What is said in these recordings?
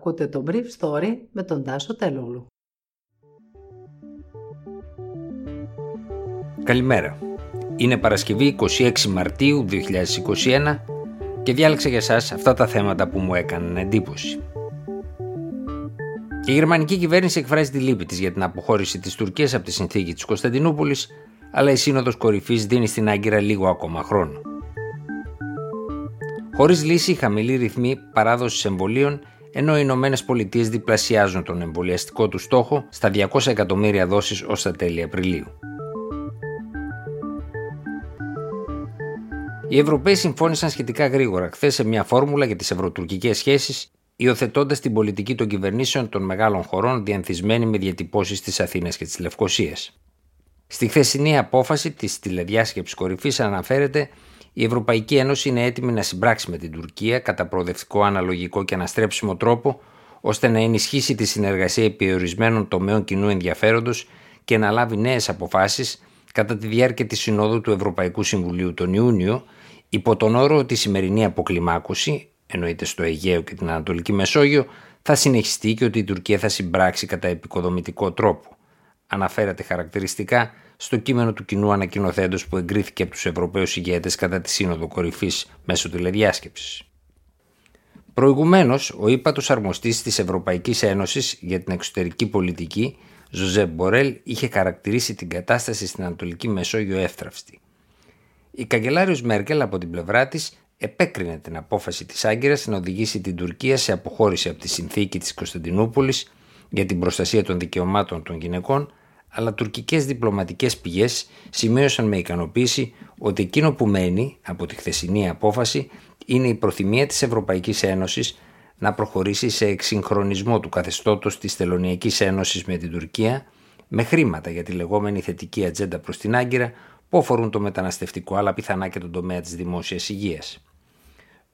Ακούτε το Brief Story με τον Τάσο Τελούλου. Καλημέρα. Είναι Παρασκευή 26 Μαρτίου 2021 και διάλεξα για σας αυτά τα θέματα που μου έκαναν εντύπωση. Η γερμανική κυβέρνηση εκφράζει τη λύπη της για την αποχώρηση της Τουρκίας από τη συνθήκη της Κωνσταντινούπολης, αλλά η Σύνοδος Κορυφής δίνει στην Άγκυρα λίγο ακόμα χρόνο. Χωρίς λύση, χαμηλή ρυθμή παράδοσης εμβολίων, ενώ οι Ηνωμένες Πολιτείες διπλασιάζουν τον εμβολιαστικό τους στόχο στα 200 εκατομμύρια δόσεις ως τα τέλη Απριλίου. Οι Ευρωπαίοι συμφώνησαν σχετικά γρήγορα χθες σε μια φόρμουλα για τις ευρωτουρκικές σχέσεις, υιοθετώντας την πολιτική των κυβερνήσεων των μεγάλων χωρών διανθισμένη με διατυπώσεις της Αθήνας και της Λευκοσίας. Στη χθεσινή απόφαση της τηλεδιάσκεψης κορυφής αναφέρεται η Ευρωπαϊκή Ένωση είναι έτοιμη να συμπράξει με την Τουρκία κατά προοδευτικό, αναλογικό και αναστρέψιμο τρόπο, ώστε να ενισχύσει τη συνεργασία επί ορισμένων τομέων κοινού ενδιαφέροντος και να λάβει νέες αποφάσεις κατά τη διάρκεια της Συνόδου του Ευρωπαϊκού Συμβουλίου τον Ιούνιο, υπό τον όρο ότι η σημερινή αποκλιμάκωση, εννοείται στο Αιγαίο και την Ανατολική Μεσόγειο, θα συνεχιστεί και ότι η Τουρκία θα συμπράξει κατά επικοδομητικό τρόπο. Αναφέρεται χαρακτηριστικά στο κείμενο του κοινού ανακοινοθέντος που εγκρίθηκε από τους Ευρωπαίους ηγέτες κατά τη Σύνοδο Κορυφής μέσω τηλεδιάσκεψης. Προηγουμένως, ο ύπατος αρμοστής της Ευρωπαϊκής Ένωσης για την εξωτερική πολιτική, Ζωζέ Μπορέλ, είχε χαρακτηρίσει την κατάσταση στην Ανατολική Μεσόγειο εύθραυστη. Η καγκελάριος Μέρκελ από την πλευρά της επέκρινε την απόφαση της Άγκυρας να οδηγήσει την Τουρκία σε αποχώρηση από τη συνθήκη της Κωνσταντινούπολης για την προστασία των δικαιωμάτων των γυναικών αλλά τουρκικές διπλωματικές πηγές σημείωσαν με ικανοποίηση ότι εκείνο που μένει από τη χθεσινή απόφαση είναι η προθυμία της Ευρωπαϊκής Ένωσης να προχωρήσει σε εξυγχρονισμό του καθεστώτος της Τελωνιακής Ένωσης με την Τουρκία με χρήματα για τη λεγόμενη θετική ατζέντα προς την Άγκυρα που αφορούν το μεταναστευτικό αλλά πιθανά και τον τομέα της δημόσιας υγείας.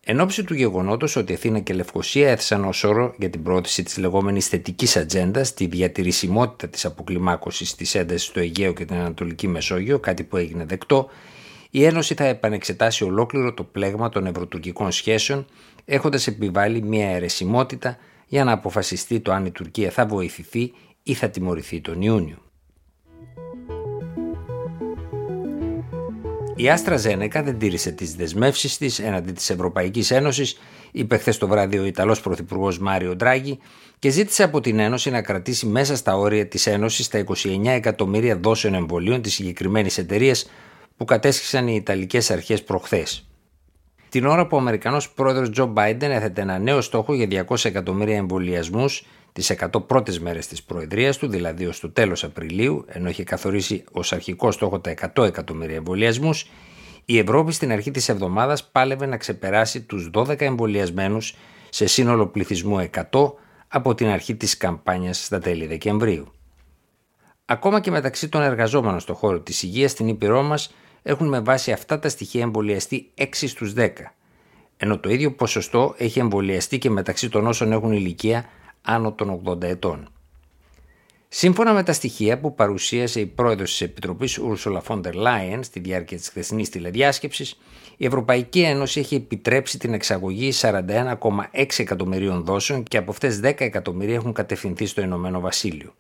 Εν ώψη του γεγονότος ότι Αθήνα και Λευκοσία έθεσαν ως όρο για την πρόθεση της λεγόμενης θετικής ατζέντας τη διατηρησιμότητα της αποκλιμάκωσης της έντασης στο Αιγαίο και την Ανατολική Μεσόγειο, κάτι που έγινε δεκτό, η Ένωση θα επανεξετάσει ολόκληρο το πλέγμα των ευρωτουρκικών σχέσεων, έχοντας επιβάλει μια αιρεσιμότητα για να αποφασιστεί το αν η Τουρκία θα βοηθηθεί ή θα τιμωρηθεί τον Ιούνιο. Η Άστρα Ζένεκα δεν τήρησε τις δεσμεύσεις της έναντι της Ευρωπαϊκής Ένωσης, είπε χθες το βράδυ ο Ιταλός Πρωθυπουργός Μάριο Ντράγκη, και ζήτησε από την Ένωση να κρατήσει μέσα στα όρια της Ένωσης τα 29 εκατομμύρια δόσεων εμβολίων της συγκεκριμένης εταιρείας που κατέσχισαν οι Ιταλικές Αρχές προχθές. Την ώρα που ο Αμερικανός πρόεδρος Τζο Μπάιντεν έθετε ένα νέο στόχο για 200 εκατομμύρια εμβολιασμούς τις 100 πρώτες μέρες της Προεδρίας του, δηλαδή ως το τέλος Απριλίου, ενώ είχε καθορίσει ως αρχικό στόχο τα 100 εκατομμύρια εμβολιασμούς, η Ευρώπη στην αρχή της εβδομάδας πάλευε να ξεπεράσει τους 12 εμβολιασμένους σε σύνολο πληθυσμού 100 από την αρχή της καμπάνιας στα τέλη Δεκεμβρίου. Ακόμα και μεταξύ των εργαζόμενων στον χώρο της υγείας στην Ήπειρό μας έχουν με βάση αυτά τα στοιχεία εμβολιαστεί 6 στους 10, ενώ το ίδιο ποσοστό έχει εμβολιαστεί και μεταξύ των όσων έχουν ηλικία άνω των 80 ετών. Σύμφωνα με τα στοιχεία που παρουσίασε η πρόεδρος της Επιτροπής Ursula von der Leyen στη διάρκεια της χθεσινής τηλεδιάσκεψης, η Ευρωπαϊκή Ένωση έχει επιτρέψει την εξαγωγή 41,6 εκατομμυρίων δόσεων και από αυτές 10 εκατομμύρια έχουν κατευθυνθεί στο Ηνωμένο Βασίλειο.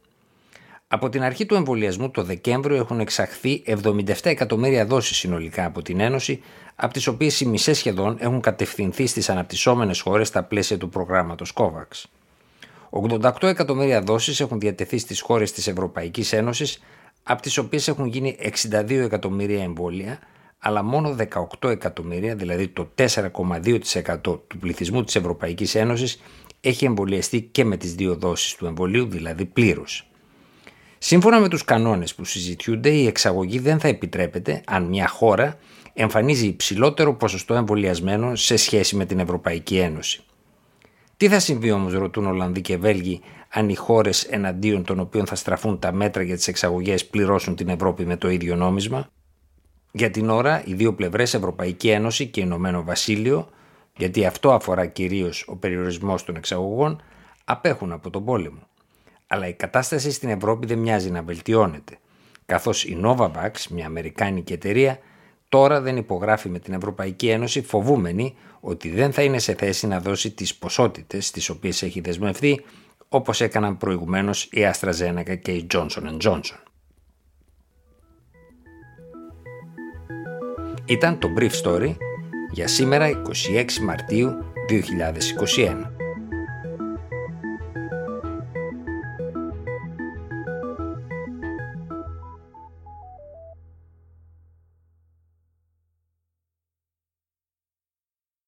Από την αρχή του εμβολιασμού το Δεκέμβριο έχουν εξαχθεί 77 εκατομμύρια δόσεις συνολικά από την Ένωση, από τις οποίες οι μισές σχεδόν έχουν κατευθυνθεί στις αναπτυσσόμενες χώρες στα πλαίσια του προγράμματος COVAX. 88 εκατομμύρια δόσεις έχουν διατεθεί στις χώρες της Ευρωπαϊκής Ένωσης, από τις οποίες έχουν γίνει 62 εκατομμύρια εμβόλια, αλλά μόνο 18 εκατομμύρια, δηλαδή το 4,2% του πληθυσμού της Ευρωπαϊκής Ένωσης, έχει εμβολιαστεί και με τις δύο δόσεις του εμβολίου, δηλαδή πλήρως. Σύμφωνα με τους κανόνες που συζητιούνται, η εξαγωγή δεν θα επιτρέπεται αν μια χώρα εμφανίζει υψηλότερο ποσοστό εμβολιασμένων σε σχέση με την Ευρωπαϊκή Ένωση. Τι θα συμβεί όμως, ρωτούν Ολλανδοί και Βέλγοι, αν οι χώρες εναντίον των οποίων θα στραφούν τα μέτρα για τις εξαγωγές πληρώσουν την Ευρώπη με το ίδιο νόμισμα; Για την ώρα, οι δύο πλευρές, Ευρωπαϊκή Ένωση και Ηνωμένο Βασίλειο, γιατί αυτό αφορά κυρίως ο περιορισμός των εξαγωγών, απέχουν από τον πόλεμο. Αλλά η κατάσταση στην Ευρώπη δεν μοιάζει να βελτιώνεται, καθώς η Novavax, μια Αμερικάνικη εταιρεία, τώρα δεν υπογράφει με την Ευρωπαϊκή Ένωση φοβούμενη ότι δεν θα είναι σε θέση να δώσει τις ποσότητες τις οποίες έχει δεσμευθεί όπως έκαναν προηγουμένως η AstraZeneca και η Johnson Johnson. Ήταν το Brief Story για σήμερα 26 Μαρτίου 2021.